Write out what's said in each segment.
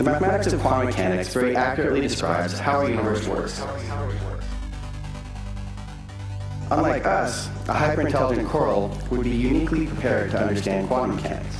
The mathematics of quantum mechanics very accurately describes how our universe works. Unlike us, a hyperintelligent coral would be uniquely prepared to understand quantum mechanics.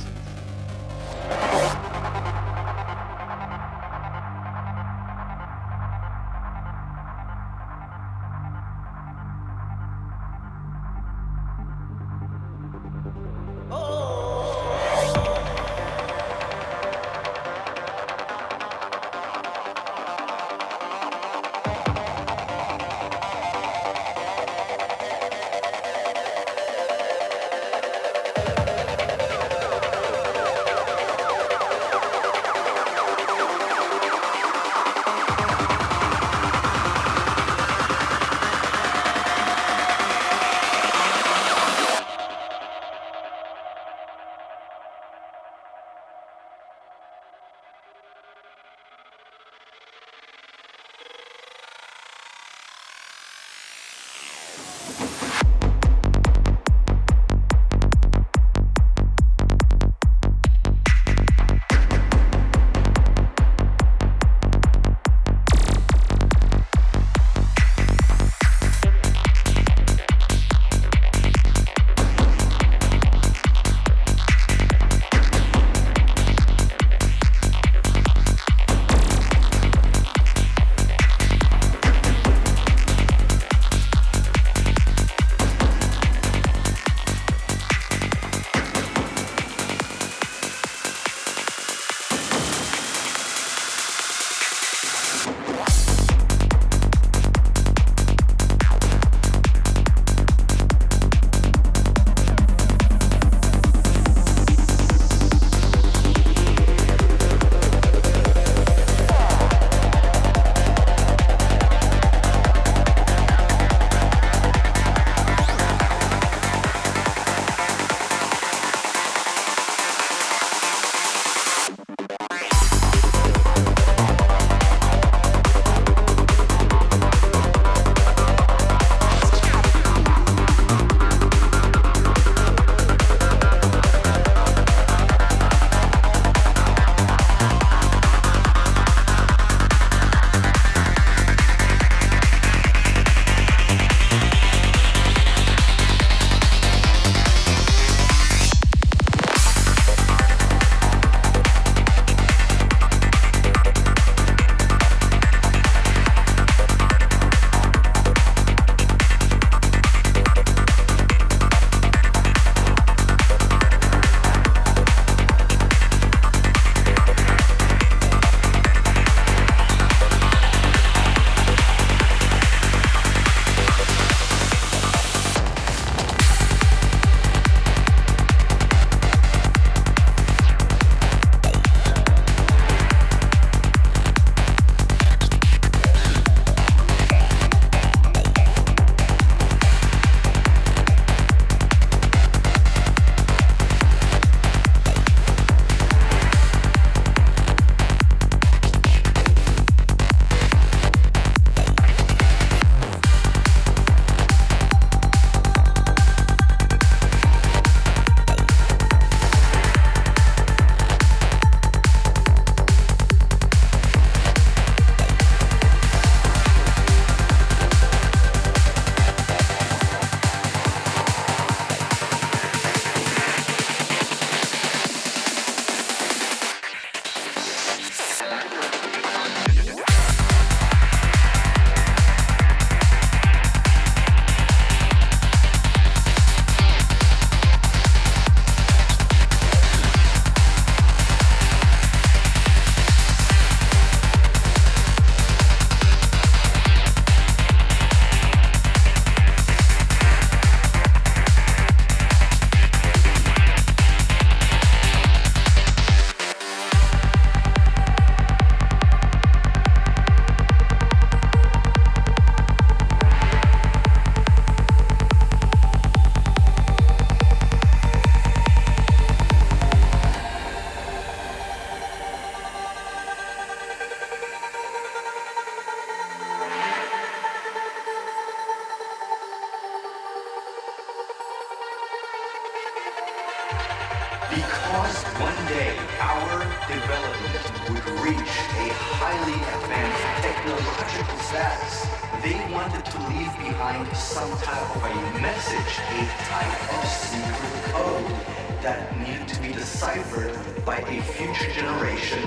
Technological status, they wanted to leave behind some type of a message, a type of secret code that needed to be deciphered by a future generation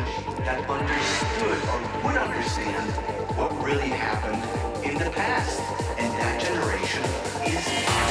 that understood or would understand what really happened in the past. And that generation is